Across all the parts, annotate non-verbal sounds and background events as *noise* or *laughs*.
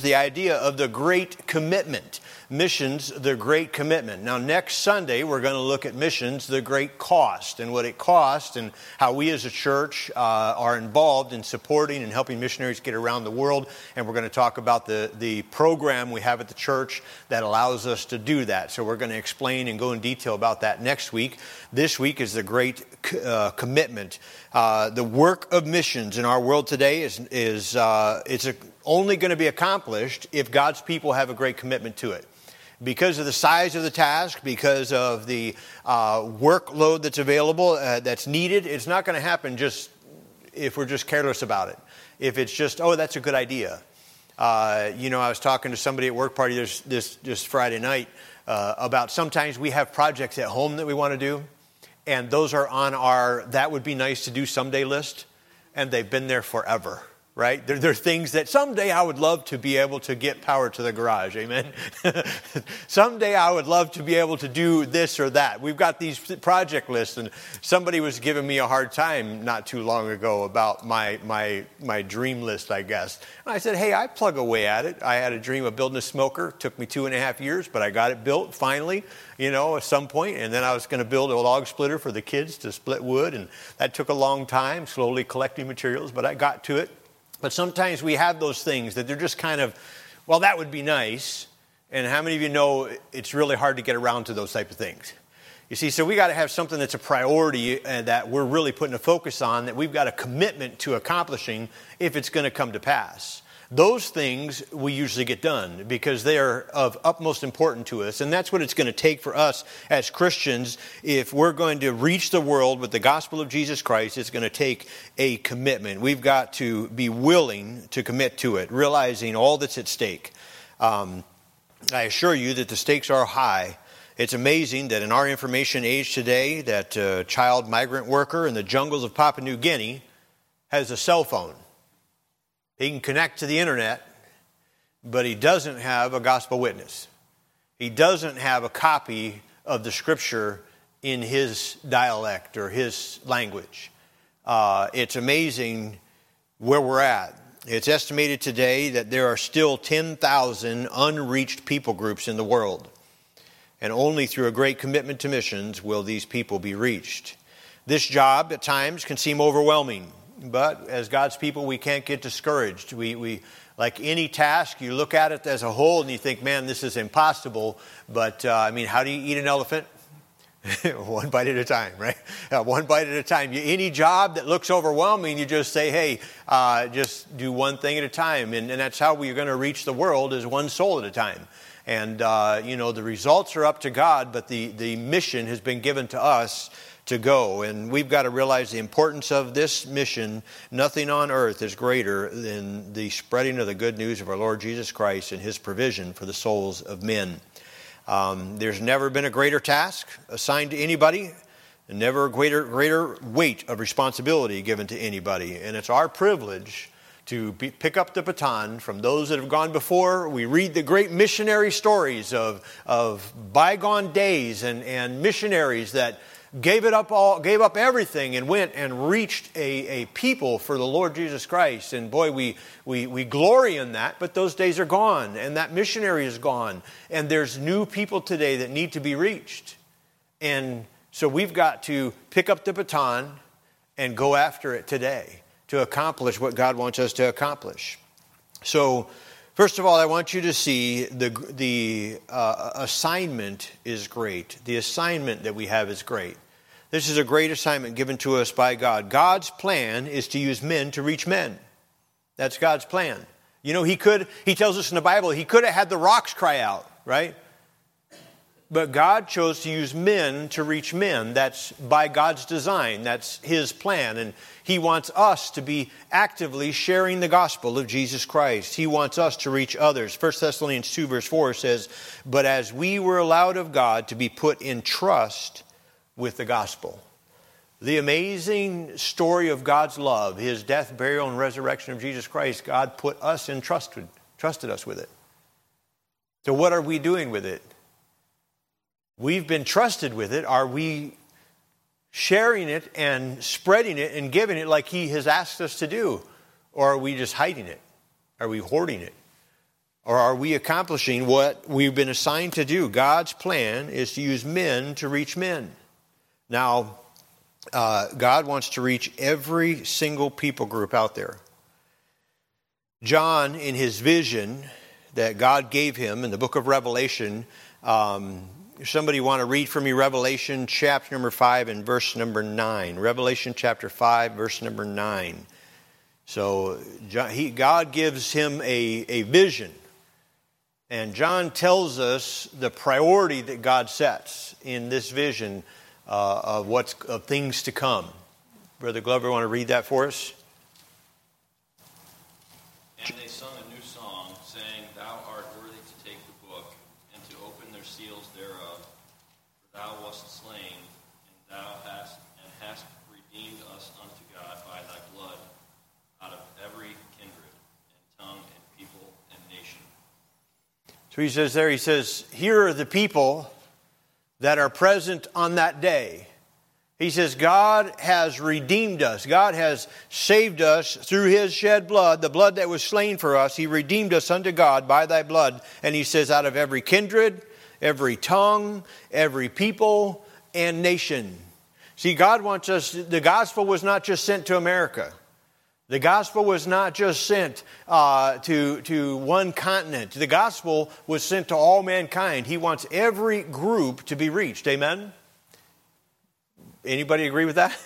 the idea of the great commitment. Missions, the great commitment. Now, next Sunday, we're going to look at missions, the great cost, and what it costs, and how we as a church uh, are involved in supporting and helping missionaries get around the world. And we're going to talk about the, the program we have at the church that allows us to do that. So, we're going to explain and go in detail about that next week. This week is the great uh, commitment. Uh, the work of missions in our world today is, is uh, it's a only going to be accomplished if God's people have a great commitment to it. Because of the size of the task, because of the uh, workload that's available, uh, that's needed, it's not going to happen just if we're just careless about it. If it's just, oh, that's a good idea. Uh, you know, I was talking to somebody at work party this, this just Friday night uh, about sometimes we have projects at home that we want to do, and those are on our that would be nice to do someday list, and they've been there forever right? There, there, are things that someday I would love to be able to get power to the garage, amen? *laughs* someday I would love to be able to do this or that. We've got these project lists, and somebody was giving me a hard time not too long ago about my, my, my dream list, I guess. And I said, hey, I plug away at it. I had a dream of building a smoker. It took me two and a half years, but I got it built finally, you know, at some point. And then I was going to build a log splitter for the kids to split wood, and that took a long time, slowly collecting materials, but I got to it but sometimes we have those things that they're just kind of, well, that would be nice. And how many of you know it's really hard to get around to those type of things? You see, so we got to have something that's a priority uh, that we're really putting a focus on, that we've got a commitment to accomplishing if it's going to come to pass. Those things we usually get done because they are of utmost importance to us. And that's what it's going to take for us as Christians. If we're going to reach the world with the gospel of Jesus Christ, it's going to take a commitment. We've got to be willing to commit to it, realizing all that's at stake. Um, I assure you that the stakes are high. It's amazing that in our information age today, that uh, child migrant worker in the jungles of Papua New Guinea has a cell phone. He can connect to the internet, but he doesn't have a gospel witness. He doesn't have a copy of the scripture in his dialect or his language. Uh, it's amazing where we're at. It's estimated today that there are still 10,000 unreached people groups in the world. And only through a great commitment to missions will these people be reached. This job at times can seem overwhelming. But as God's people, we can't get discouraged. We, we, like any task, you look at it as a whole and you think, man, this is impossible. But uh, I mean, how do you eat an elephant? *laughs* one bite at a time, right? Uh, one bite at a time. You, any job that looks overwhelming, you just say, hey, uh, just do one thing at a time. And, and that's how we're going to reach the world is one soul at a time. And, uh, you know, the results are up to God, but the, the mission has been given to us to go. And we've got to realize the importance of this mission. Nothing on earth is greater than the spreading of the good news of our Lord Jesus Christ and his provision for the souls of men. Um, there's never been a greater task assigned to anybody, and never a greater, greater weight of responsibility given to anybody. And it's our privilege to be, pick up the baton from those that have gone before. We read the great missionary stories of, of bygone days and, and missionaries that gave it up all, gave up everything and went and reached a, a people for the Lord Jesus Christ. And boy, we, we, we glory in that, but those days are gone and that missionary is gone. And there's new people today that need to be reached. And so we've got to pick up the baton and go after it today to accomplish what God wants us to accomplish. So, First of all, I want you to see the, the uh, assignment is great. The assignment that we have is great. This is a great assignment given to us by God. God's plan is to use men to reach men. That's God's plan. You know, He could, He tells us in the Bible, He could have had the rocks cry out, right? But God chose to use men to reach men. That's by God's design. That's His plan. And He wants us to be actively sharing the gospel of Jesus Christ. He wants us to reach others. 1 Thessalonians 2, verse 4 says, But as we were allowed of God to be put in trust with the gospel. The amazing story of God's love, His death, burial, and resurrection of Jesus Christ, God put us in trusted, trusted us with it. So, what are we doing with it? We've been trusted with it. Are we sharing it and spreading it and giving it like He has asked us to do? Or are we just hiding it? Are we hoarding it? Or are we accomplishing what we've been assigned to do? God's plan is to use men to reach men. Now, uh, God wants to reach every single people group out there. John, in his vision that God gave him in the book of Revelation, um, somebody want to read for me Revelation chapter number 5 and verse number 9. Revelation chapter 5, verse number 9. So he, God gives him a, a vision. And John tells us the priority that God sets in this vision uh, of what's of things to come. Brother Glover, want to read that for us? And they sung a new song, saying, Thou art worthy to take the book and to open their seals thereof, for thou wast slain, and thou hast and hast redeemed us unto God by thy blood out of every kindred and tongue and people and nation. So he says there, he says, Here are the people that are present on that day. He says, God has redeemed us. God has saved us through his shed blood, the blood that was slain for us. He redeemed us unto God by thy blood. And he says, out of every kindred, every tongue, every people, and nation. See, God wants us, the gospel was not just sent to America. The gospel was not just sent uh, to, to one continent. The gospel was sent to all mankind. He wants every group to be reached. Amen? Anybody agree with that?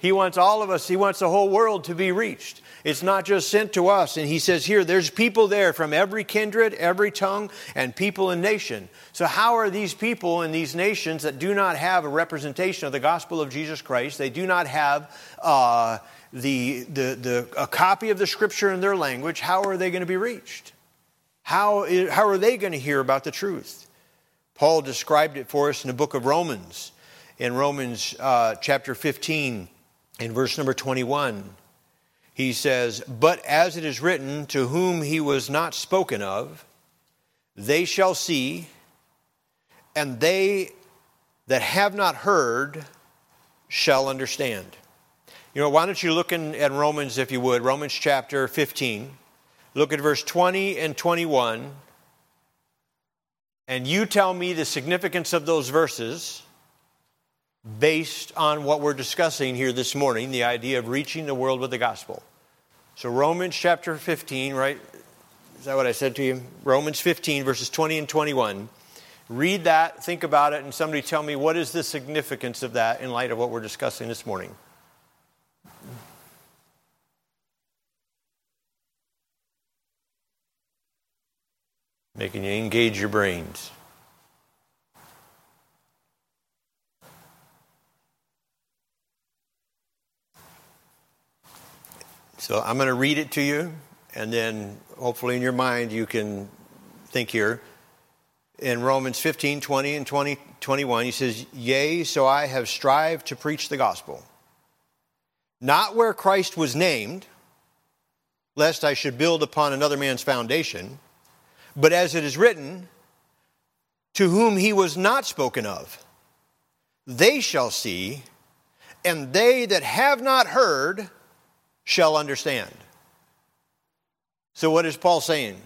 He wants all of us, he wants the whole world to be reached. It's not just sent to us. And he says here, there's people there from every kindred, every tongue, and people and nation. So, how are these people in these nations that do not have a representation of the gospel of Jesus Christ? They do not have. Uh, the, the, the, a copy of the scripture in their language, how are they going to be reached? How, how are they going to hear about the truth? Paul described it for us in the book of Romans, in Romans uh, chapter 15, in verse number 21. He says, But as it is written, to whom he was not spoken of, they shall see, and they that have not heard shall understand. You know, why don't you look in, at Romans, if you would, Romans chapter 15. Look at verse 20 and 21. And you tell me the significance of those verses based on what we're discussing here this morning the idea of reaching the world with the gospel. So, Romans chapter 15, right? Is that what I said to you? Romans 15, verses 20 and 21. Read that, think about it, and somebody tell me what is the significance of that in light of what we're discussing this morning. Making you engage your brains. So I'm going to read it to you, and then hopefully in your mind you can think here. In Romans 15, 20, and 20, 21, he says, Yea, so I have strived to preach the gospel, not where Christ was named, lest I should build upon another man's foundation. But as it is written, to whom he was not spoken of, they shall see, and they that have not heard shall understand. So, what is Paul saying?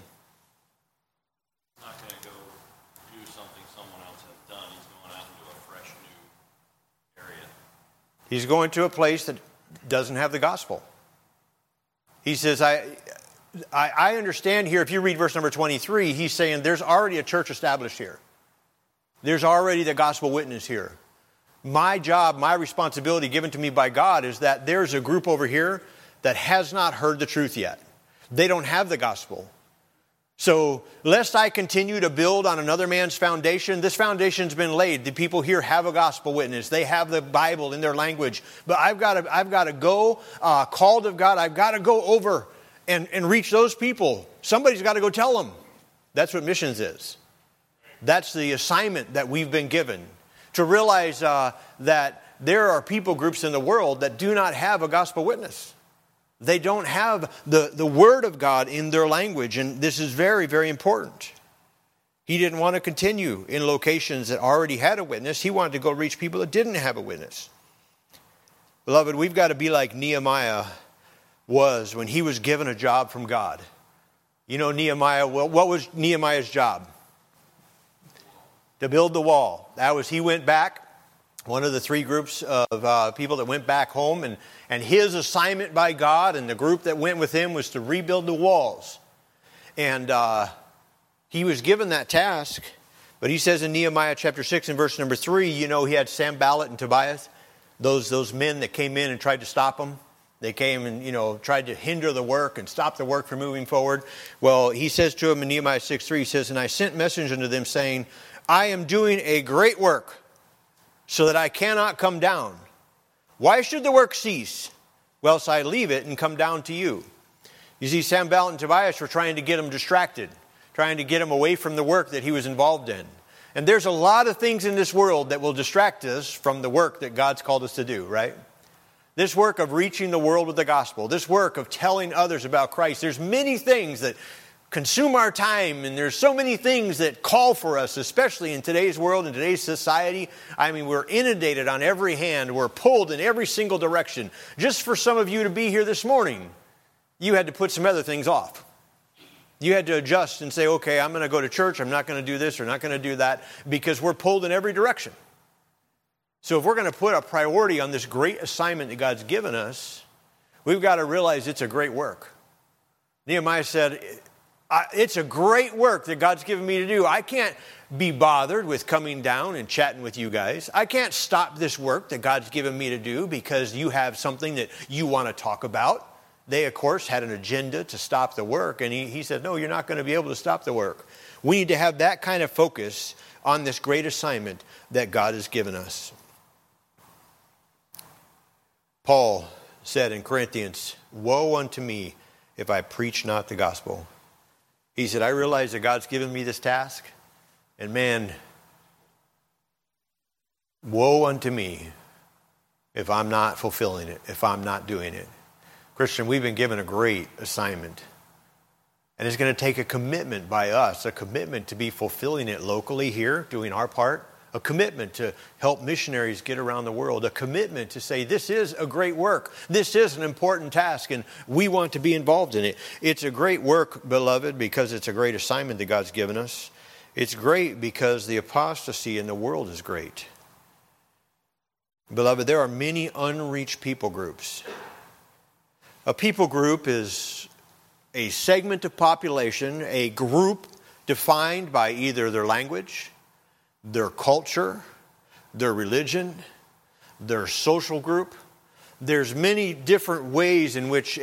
Not going to go do something someone else has done. He's going out into a fresh new area. He's going to a place that doesn't have the gospel. He says, I, I, I understand here, if you read verse number 23, he's saying there's already a church established here. There's already the gospel witness here. My job, my responsibility given to me by God is that there's a group over here that has not heard the truth yet. They don't have the gospel. So, lest I continue to build on another man's foundation, this foundation's been laid. The people here have a gospel witness. They have the Bible in their language. But I've got to, I've got to go, uh, called of God, I've got to go over and, and reach those people. Somebody's got to go tell them. That's what missions is. That's the assignment that we've been given to realize uh, that there are people groups in the world that do not have a gospel witness. They don't have the, the word of God in their language, and this is very, very important. He didn't want to continue in locations that already had a witness. He wanted to go reach people that didn't have a witness. Beloved, we've got to be like Nehemiah was when he was given a job from God. You know, Nehemiah, what was Nehemiah's job? To build the wall. That was, he went back, one of the three groups of uh, people that went back home, and, and his assignment by God and the group that went with him was to rebuild the walls. And uh, he was given that task, but he says in Nehemiah chapter 6 and verse number 3, you know, he had Sanballat and Tobias, those, those men that came in and tried to stop him. They came and, you know, tried to hinder the work and stop the work from moving forward. Well, he says to them in Nehemiah 6 3, he says, And I sent messengers unto them saying, I am doing a great work so that I cannot come down. Why should the work cease? Whilst I leave it and come down to you. You see, Sanballat and Tobias were trying to get him distracted, trying to get him away from the work that he was involved in. And there's a lot of things in this world that will distract us from the work that God's called us to do, right? This work of reaching the world with the gospel, this work of telling others about Christ. There's many things that consume our time, and there's so many things that call for us, especially in today's world, in today's society. I mean, we're inundated on every hand, we're pulled in every single direction. Just for some of you to be here this morning, you had to put some other things off. You had to adjust and say, okay, I'm going to go to church, I'm not going to do this or not going to do that, because we're pulled in every direction. So, if we're going to put a priority on this great assignment that God's given us, we've got to realize it's a great work. Nehemiah said, It's a great work that God's given me to do. I can't be bothered with coming down and chatting with you guys. I can't stop this work that God's given me to do because you have something that you want to talk about. They, of course, had an agenda to stop the work, and he, he said, No, you're not going to be able to stop the work. We need to have that kind of focus on this great assignment that God has given us. Paul said in Corinthians, Woe unto me if I preach not the gospel. He said, I realize that God's given me this task, and man, woe unto me if I'm not fulfilling it, if I'm not doing it. Christian, we've been given a great assignment. And it's going to take a commitment by us, a commitment to be fulfilling it locally here, doing our part, a commitment to help missionaries get around the world, a commitment to say, this is a great work, this is an important task, and we want to be involved in it. It's a great work, beloved, because it's a great assignment that God's given us. It's great because the apostasy in the world is great. Beloved, there are many unreached people groups. A people group is a segment of population, a group defined by either their language, their culture, their religion, their social group. There's many different ways in which a,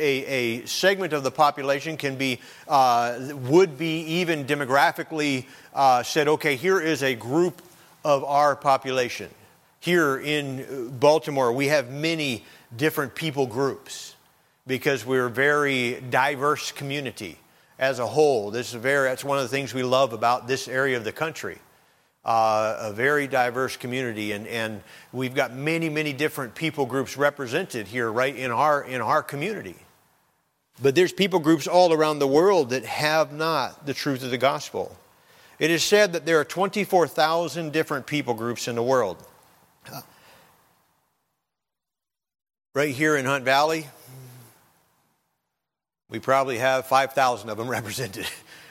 a segment of the population can be, uh, would be even demographically uh, said, okay, here is a group of our population. Here in Baltimore, we have many different people groups because we're a very diverse community as a whole. This is very, that's one of the things we love about this area of the country uh, a very diverse community, and, and we've got many, many different people groups represented here, right in our in our community. But there's people groups all around the world that have not the truth of the gospel. It is said that there are 24,000 different people groups in the world. Right here in Hunt Valley, we probably have 5,000 of them *laughs* represented.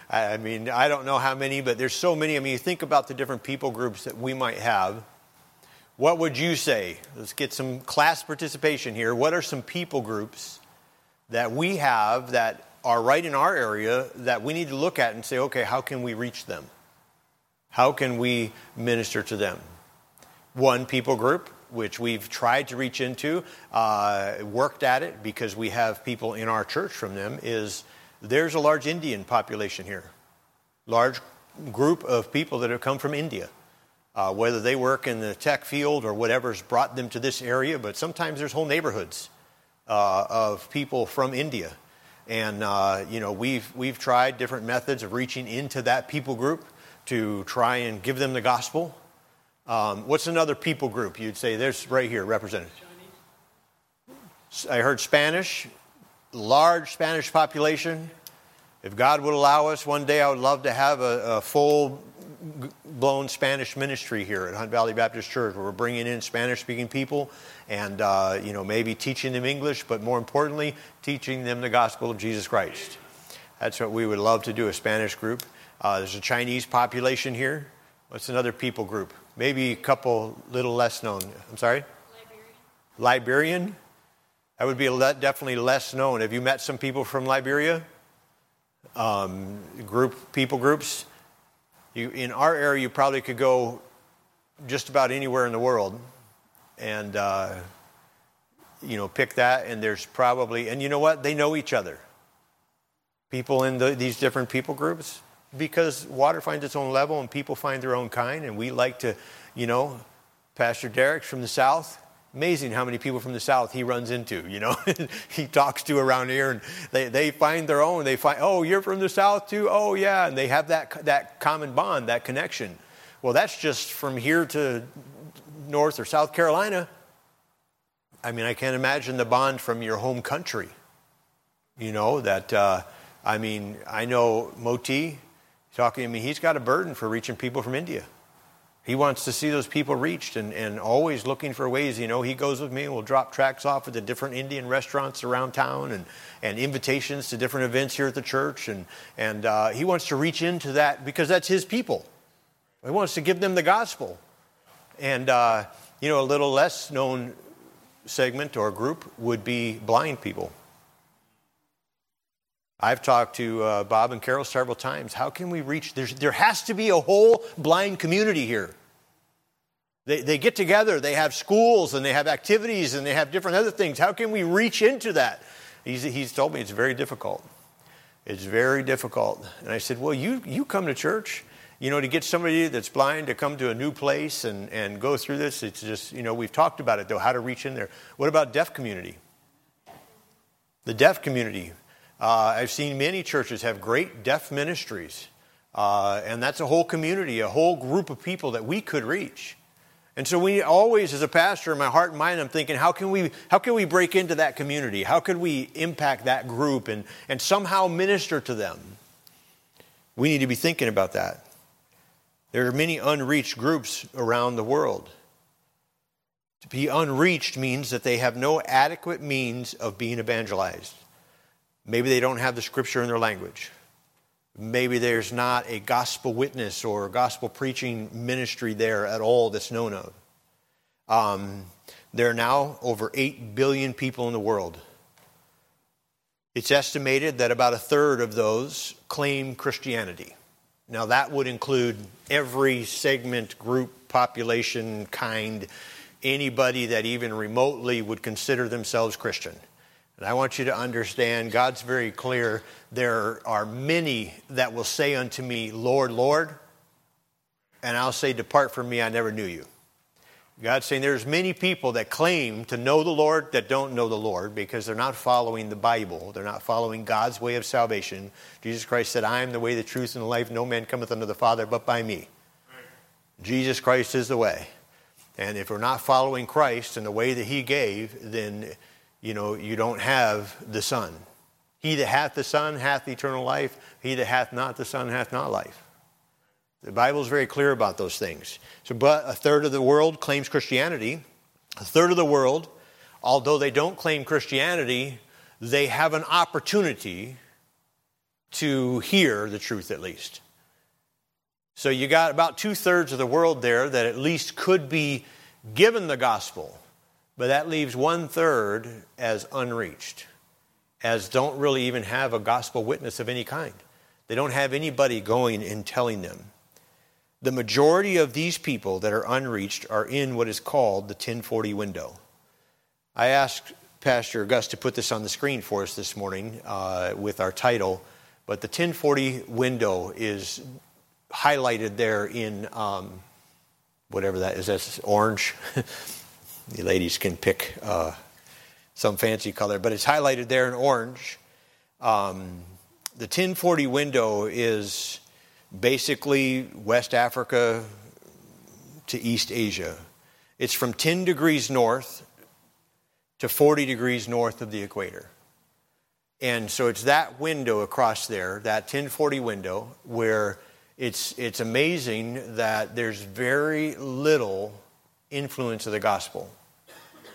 I mean, I don't know how many, but there's so many. I mean, you think about the different people groups that we might have. What would you say? Let's get some class participation here. What are some people groups that we have that are right in our area that we need to look at and say, okay, how can we reach them? How can we minister to them? One people group, which we've tried to reach into, uh, worked at it because we have people in our church from them, is there's a large Indian population here, large group of people that have come from India. Uh, whether they work in the tech field or whatever's brought them to this area, but sometimes there's whole neighborhoods uh, of people from India. And, uh, you know, we've, we've tried different methods of reaching into that people group to try and give them the gospel. Um, what's another people group you'd say there's right here represented? Chinese. I heard Spanish large Spanish population. If God would allow us, one day I would love to have a, a full blown Spanish ministry here at Hunt Valley Baptist Church, where we're bringing in Spanish speaking people and, uh, you know, maybe teaching them English, but more importantly, teaching them the gospel of Jesus Christ. That's what we would love to do, a Spanish group. Uh, there's a Chinese population here. What's another people group? Maybe a couple little less known. I'm sorry? Liberian. Liberian? That would be definitely less known. Have you met some people from Liberia? Um, group people groups. You, in our area, you probably could go just about anywhere in the world, and uh, you know, pick that. And there's probably, and you know what? They know each other. People in the, these different people groups, because water finds its own level, and people find their own kind. And we like to, you know, Pastor Derek's from the south. Amazing how many people from the South he runs into, you know, *laughs* he talks to around here and they, they find their own. They find, oh, you're from the South too? Oh, yeah. And they have that, that common bond, that connection. Well, that's just from here to North or South Carolina. I mean, I can't imagine the bond from your home country. You know, that, uh, I mean, I know Moti talking to me, he's got a burden for reaching people from India. He wants to see those people reached and, and always looking for ways. You know, he goes with me and we'll drop tracks off at the different Indian restaurants around town and, and invitations to different events here at the church. And, and uh, he wants to reach into that because that's his people. He wants to give them the gospel. And, uh, you know, a little less known segment or group would be blind people. I've talked to uh, Bob and Carol several times. How can we reach? There's, there has to be a whole blind community here. They, they get together, they have schools and they have activities and they have different other things. How can we reach into that? He's, he's told me it's very difficult. It's very difficult. And I said, Well, you, you come to church. You know, to get somebody that's blind to come to a new place and, and go through this, it's just, you know, we've talked about it though, how to reach in there. What about deaf community? The deaf community. Uh, I've seen many churches have great deaf ministries, uh, and that's a whole community, a whole group of people that we could reach. And so we always, as a pastor, in my heart and mind, I'm thinking, how can we, how can we break into that community? How could we impact that group and, and somehow minister to them? We need to be thinking about that. There are many unreached groups around the world. To be unreached means that they have no adequate means of being evangelized. Maybe they don't have the scripture in their language. Maybe there's not a gospel witness or gospel preaching ministry there at all that's known of. Um, there are now over 8 billion people in the world. It's estimated that about a third of those claim Christianity. Now, that would include every segment, group, population, kind, anybody that even remotely would consider themselves Christian. And I want you to understand, God's very clear. There are many that will say unto me, Lord, Lord, and I'll say, Depart from me, I never knew you. God's saying there's many people that claim to know the Lord that don't know the Lord because they're not following the Bible. They're not following God's way of salvation. Jesus Christ said, I am the way, the truth, and the life. No man cometh unto the Father but by me. Jesus Christ is the way. And if we're not following Christ and the way that He gave, then you know, you don't have the Son. He that hath the Son hath eternal life. He that hath not the Son hath not life. The Bible is very clear about those things. So, but a third of the world claims Christianity. A third of the world, although they don't claim Christianity, they have an opportunity to hear the truth at least. So you got about two thirds of the world there that at least could be given the gospel but that leaves one third as unreached, as don't really even have a gospel witness of any kind. They don't have anybody going and telling them. The majority of these people that are unreached are in what is called the 1040 window. I asked Pastor Gus to put this on the screen for us this morning uh, with our title, but the 1040 window is highlighted there in um, whatever that is. That's orange. *laughs* The ladies can pick uh, some fancy color, but it's highlighted there in orange. Um, the 1040 window is basically West Africa to East Asia. It's from 10 degrees north to 40 degrees north of the equator. And so it's that window across there, that 1040 window, where it's, it's amazing that there's very little influence of the gospel.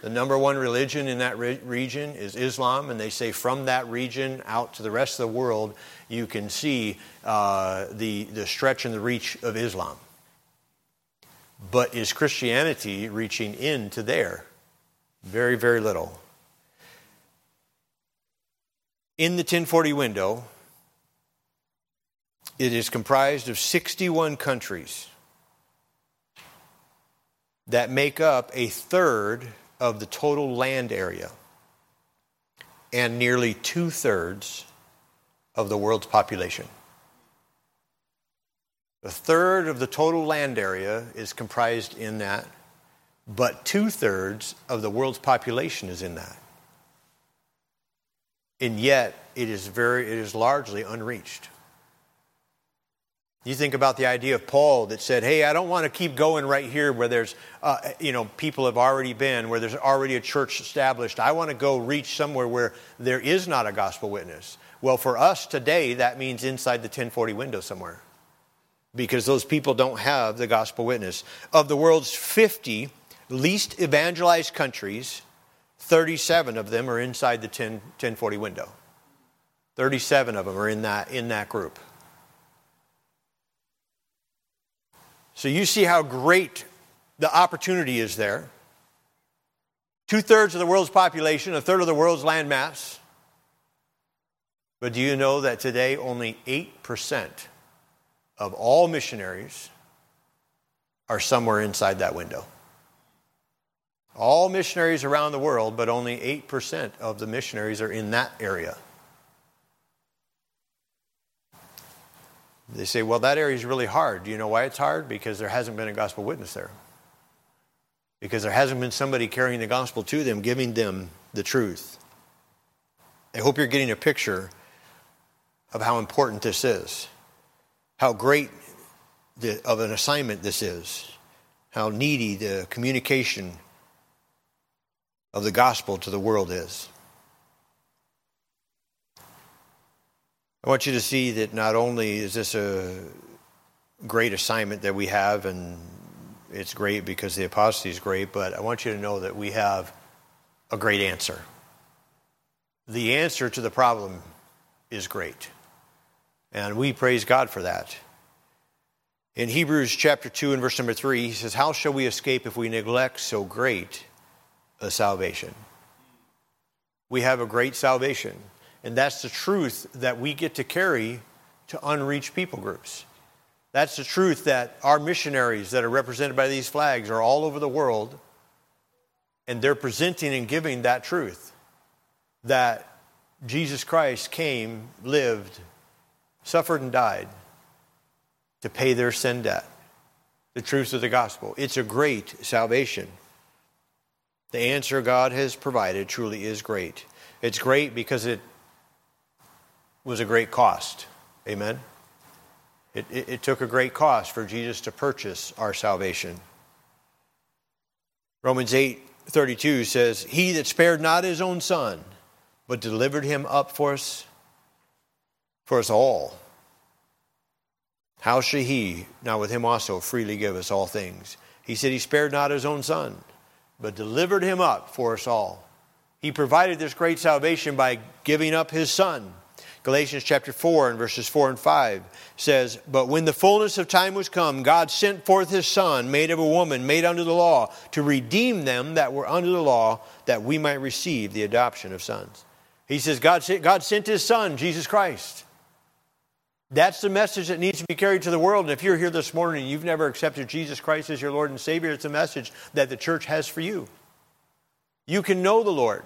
The number one religion in that re- region is Islam, and they say from that region out to the rest of the world, you can see uh, the, the stretch and the reach of Islam. But is Christianity reaching into there? Very, very little. In the 1040 window, it is comprised of 61 countries that make up a third of the total land area and nearly two thirds of the world's population. A third of the total land area is comprised in that, but two thirds of the world's population is in that. And yet, it is very, it is largely unreached. You think about the idea of Paul that said, "Hey, I don't want to keep going right here where there's, uh, you know, people have already been, where there's already a church established. I want to go reach somewhere where there is not a gospel witness." Well, for us today, that means inside the 1040 window somewhere, because those people don't have the gospel witness. Of the world's 50 least evangelized countries, 37 of them are inside the 10, 1040 window. 37 of them are in that in that group. So you see how great the opportunity is there. Two thirds of the world's population, a third of the world's land mass. But do you know that today only 8% of all missionaries are somewhere inside that window? All missionaries around the world, but only 8% of the missionaries are in that area. They say, well, that area is really hard. Do you know why it's hard? Because there hasn't been a gospel witness there. Because there hasn't been somebody carrying the gospel to them, giving them the truth. I hope you're getting a picture of how important this is, how great the, of an assignment this is, how needy the communication of the gospel to the world is. I want you to see that not only is this a great assignment that we have, and it's great because the apostasy is great, but I want you to know that we have a great answer. The answer to the problem is great. And we praise God for that. In Hebrews chapter 2 and verse number 3, he says, How shall we escape if we neglect so great a salvation? We have a great salvation. And that's the truth that we get to carry to unreached people groups. That's the truth that our missionaries that are represented by these flags are all over the world, and they're presenting and giving that truth that Jesus Christ came, lived, suffered, and died to pay their sin debt. The truth of the gospel. It's a great salvation. The answer God has provided truly is great. It's great because it was a great cost. Amen? It, it, it, took a great cost for Jesus to purchase our salvation. Romans 8 32 says, He that spared not his own son, but delivered him up for us, for us all. How shall he, now with him also, freely give us all things? He said, He spared not his own son, but delivered him up for us all. He provided this great salvation by giving up his son Galatians chapter 4 and verses 4 and 5 says, But when the fullness of time was come, God sent forth his Son, made of a woman, made under the law, to redeem them that were under the law, that we might receive the adoption of sons. He says, God, God sent his Son, Jesus Christ. That's the message that needs to be carried to the world. And if you're here this morning and you've never accepted Jesus Christ as your Lord and Savior, it's a message that the church has for you. You can know the Lord.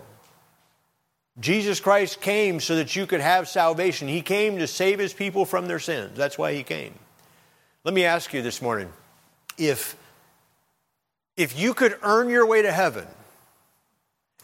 Jesus Christ came so that you could have salvation. He came to save his people from their sins. That's why he came. Let me ask you this morning if, if you could earn your way to heaven,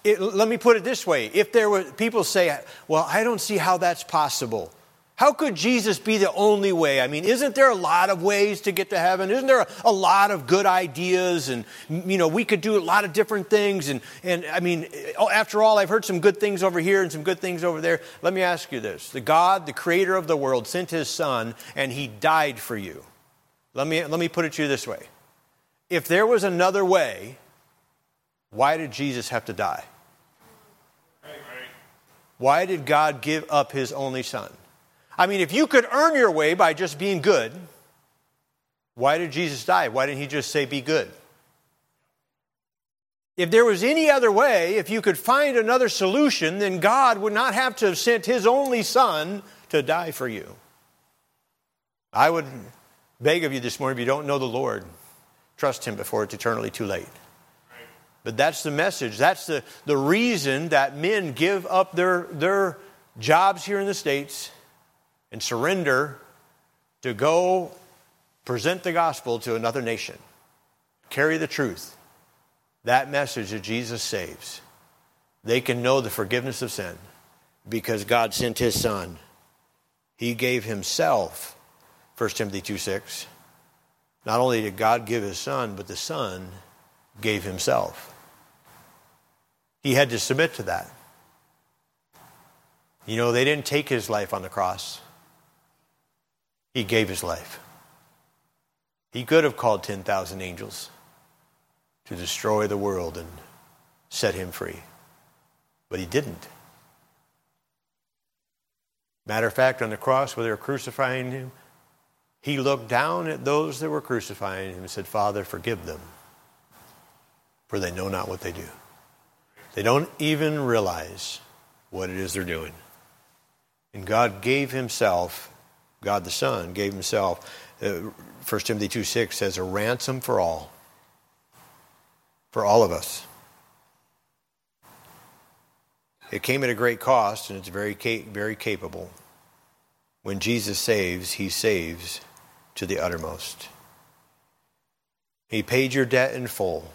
it, let me put it this way if there were people say, well, I don't see how that's possible. How could Jesus be the only way? I mean, isn't there a lot of ways to get to heaven? Isn't there a, a, lot of good ideas? And, you know, we could do a lot of different things. And, and I mean, oh, after all, I've heard some good things over here and some good things over there. Let me ask you this The God, the creator of the world, sent his son and he died for you. Let me, let me put it to you this way If there was another way, why did Jesus have to die? Why did God give up his only son? I mean, if you could earn your way by just being good, why did Jesus die? Why didn't he just say, be good? If there was any other way, if you could find another solution, then God would not have to have sent his only son to die for you. I would beg of you this morning, if you don't know the Lord, trust him before it's eternally too late. But that's the message. That's the, the reason that men give up their, their jobs here in the States and surrender to go present the gospel to another nation, carry the truth. That message that Jesus saves. They can know the forgiveness of sin because God sent his son. He gave himself, 1 Timothy 2 6. Not only did God give his son, but the son gave himself. He had to submit to that. You know, they didn't take his life on the cross, he gave his life. He could have called 10,000 angels to destroy the world and set him free, but he didn't. Matter of fact, on the cross where they were crucifying him, he looked down at those that were crucifying him and said, Father, forgive them, for they know not what they do. They don't even realize what it is they're doing. And God gave Himself, God the Son gave Himself, uh, 1 Timothy 2 6 says, a ransom for all, for all of us. It came at a great cost, and it's very, very capable. When Jesus saves, He saves to the uttermost. He paid your debt in full.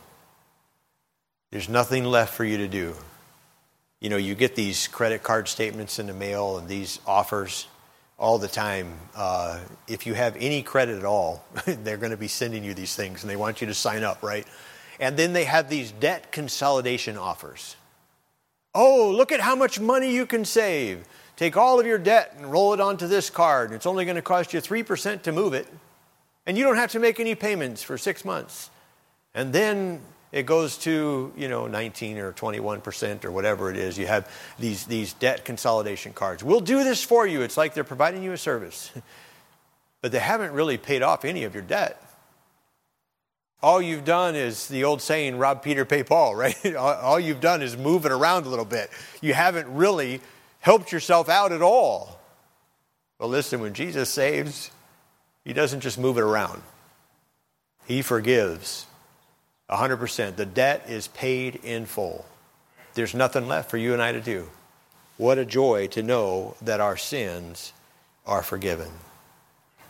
There's nothing left for you to do. You know, you get these credit card statements in the mail and these offers all the time. Uh, if you have any credit at all, *laughs* they're going to be sending you these things and they want you to sign up, right? And then they have these debt consolidation offers. Oh, look at how much money you can save. Take all of your debt and roll it onto this card. It's only going to cost you 3% to move it. And you don't have to make any payments for six months. And then it goes to you know 19 or 21 percent or whatever it is. You have these, these debt consolidation cards. We'll do this for you. It's like they're providing you a service. *laughs* But they haven't really paid off any of your debt. All you've done is the old saying rob peter pay paul *laughs* right? All you've done is move it around a little bit. You haven't really helped yourself out at all. Well listen when jesus saves he doesn't just move it around. He forgives 100%. The debt is paid in full. There's nothing left for you and I to do. What a joy to know that our sins are forgiven.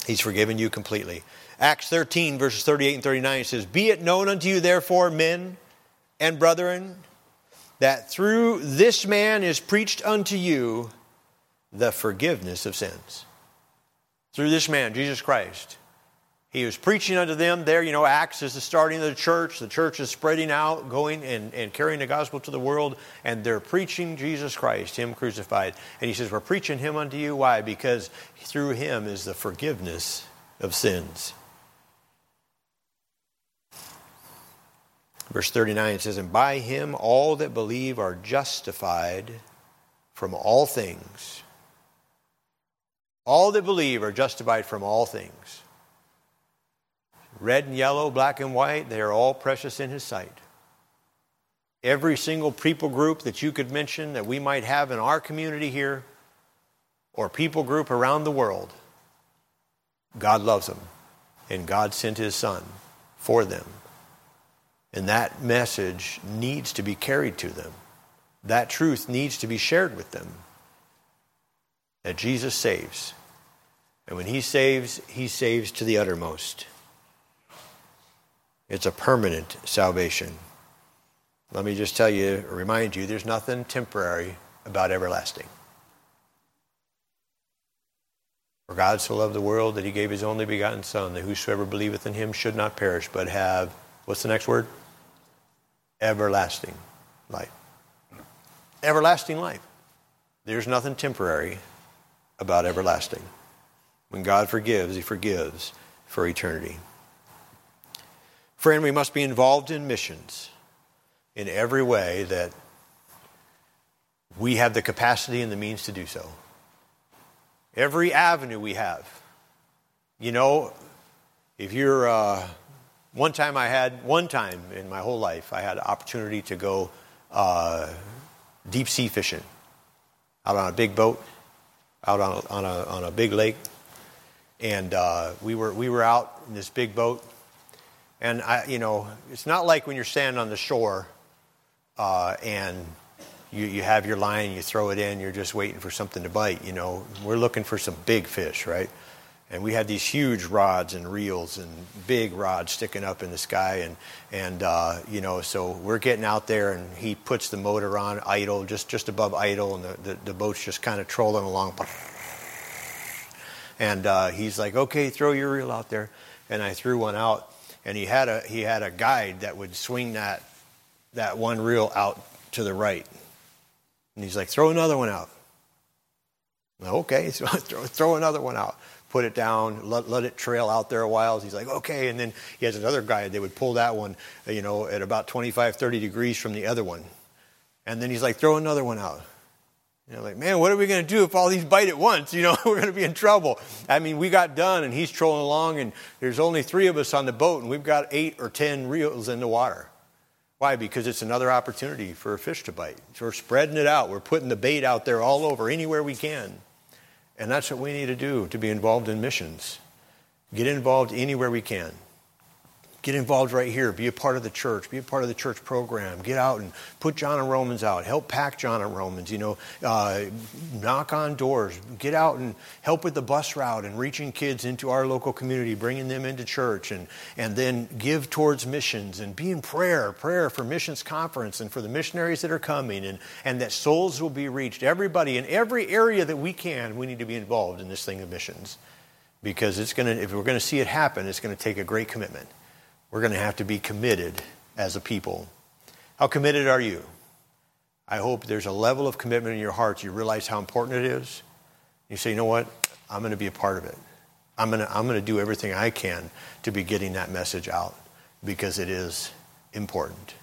He's forgiven you completely. Acts 13, verses 38 and 39 says, Be it known unto you, therefore, men and brethren, that through this man is preached unto you the forgiveness of sins. Through this man, Jesus Christ, he was preaching unto them there. You know, Acts is the starting of the church. The church is spreading out, going and, and carrying the gospel to the world, and they're preaching Jesus Christ, Him crucified. And he says, We're preaching Him unto you. Why? Because through Him is the forgiveness of sins. Verse 39 says, And by Him all that believe are justified from all things. All that believe are justified from all things red and yellow, black and white, they are all precious in His sight. Every single people group that you could mention that we might have in our community here or people group around the world, God loves them. And God sent His Son for them. And that message needs to be carried to them. That truth needs to be shared with them. That Jesus saves. And when He saves, He saves to the uttermost. It's a permanent salvation. Let me just tell you, remind you, there's nothing temporary about everlasting. For God so loved the world that he gave his only begotten Son, that whosoever believeth in him should not perish, but have, what's the next word? Everlasting life. Everlasting life. There's nothing temporary about everlasting. When God forgives, he forgives for eternity. Friend, we must be involved in missions in every way that we have the capacity and the means to do so. every avenue we have. You know, if you're, uh, one time I had, one time in my whole life, I had an opportunity to go uh, deep sea fishing out on a big boat, out on a, on a, on a big lake. And uh, we, were, we were out in this big boat. And, I, you know, it's not like when you're standing on the shore uh, and you, you have your line, you throw it in, you're just waiting for something to bite. You know, we're looking for some big fish, right? And we had these huge rods and reels and big rods sticking up in the sky, and and uh, you know, so we're getting out there, and he puts the motor on idle, just just above idle, and the the, the boat's just kind of trolling along. And uh, he's like, "Okay, throw your reel out there," and I threw one out, and he had a he had a guide that would swing that that one reel out to the right, and he's like, throw another one out. Okay, *laughs* so throw, throw another one out. Put it down, let, let it trail out there a while. He's like, okay. And then he has another guy, they would pull that one, you know, at about 25, 30 degrees from the other one. And then he's like, throw another one out. You know, like, man, what are we going to do if all these bite at once? You know, *laughs* we're going to be in trouble. I mean, we got done and he's trolling along and there's only three of us on the boat and we've got eight or ten reels in the water. Why? Because it's another opportunity for a fish to bite. So we're spreading it out. We're putting the bait out there all over, anywhere we can. And that's what we need to do to be involved in missions. Get involved anywhere we can. Get involved right here. Be a part of the church. Be a part of the church program. Get out and put John and Romans out. Help pack John and Romans. You know, uh, knock on doors. Get out and help with the bus route and reaching kids into our local community, bringing them into church, and and then give towards missions and be in prayer, prayer for missions conference and for the missionaries that are coming, and and that souls will be reached. Everybody in every area that we can, we need to be involved in this thing of missions, because it's to. If we're going to see it happen, it's going to take a great commitment we're going to have to be committed as a people. How committed are you? I hope there's a level of commitment in your heart. You realize how important it is. You say, you know what? I'm going to be a part of it. I'm going to, I'm going to do everything I can to be getting that message out because it is important.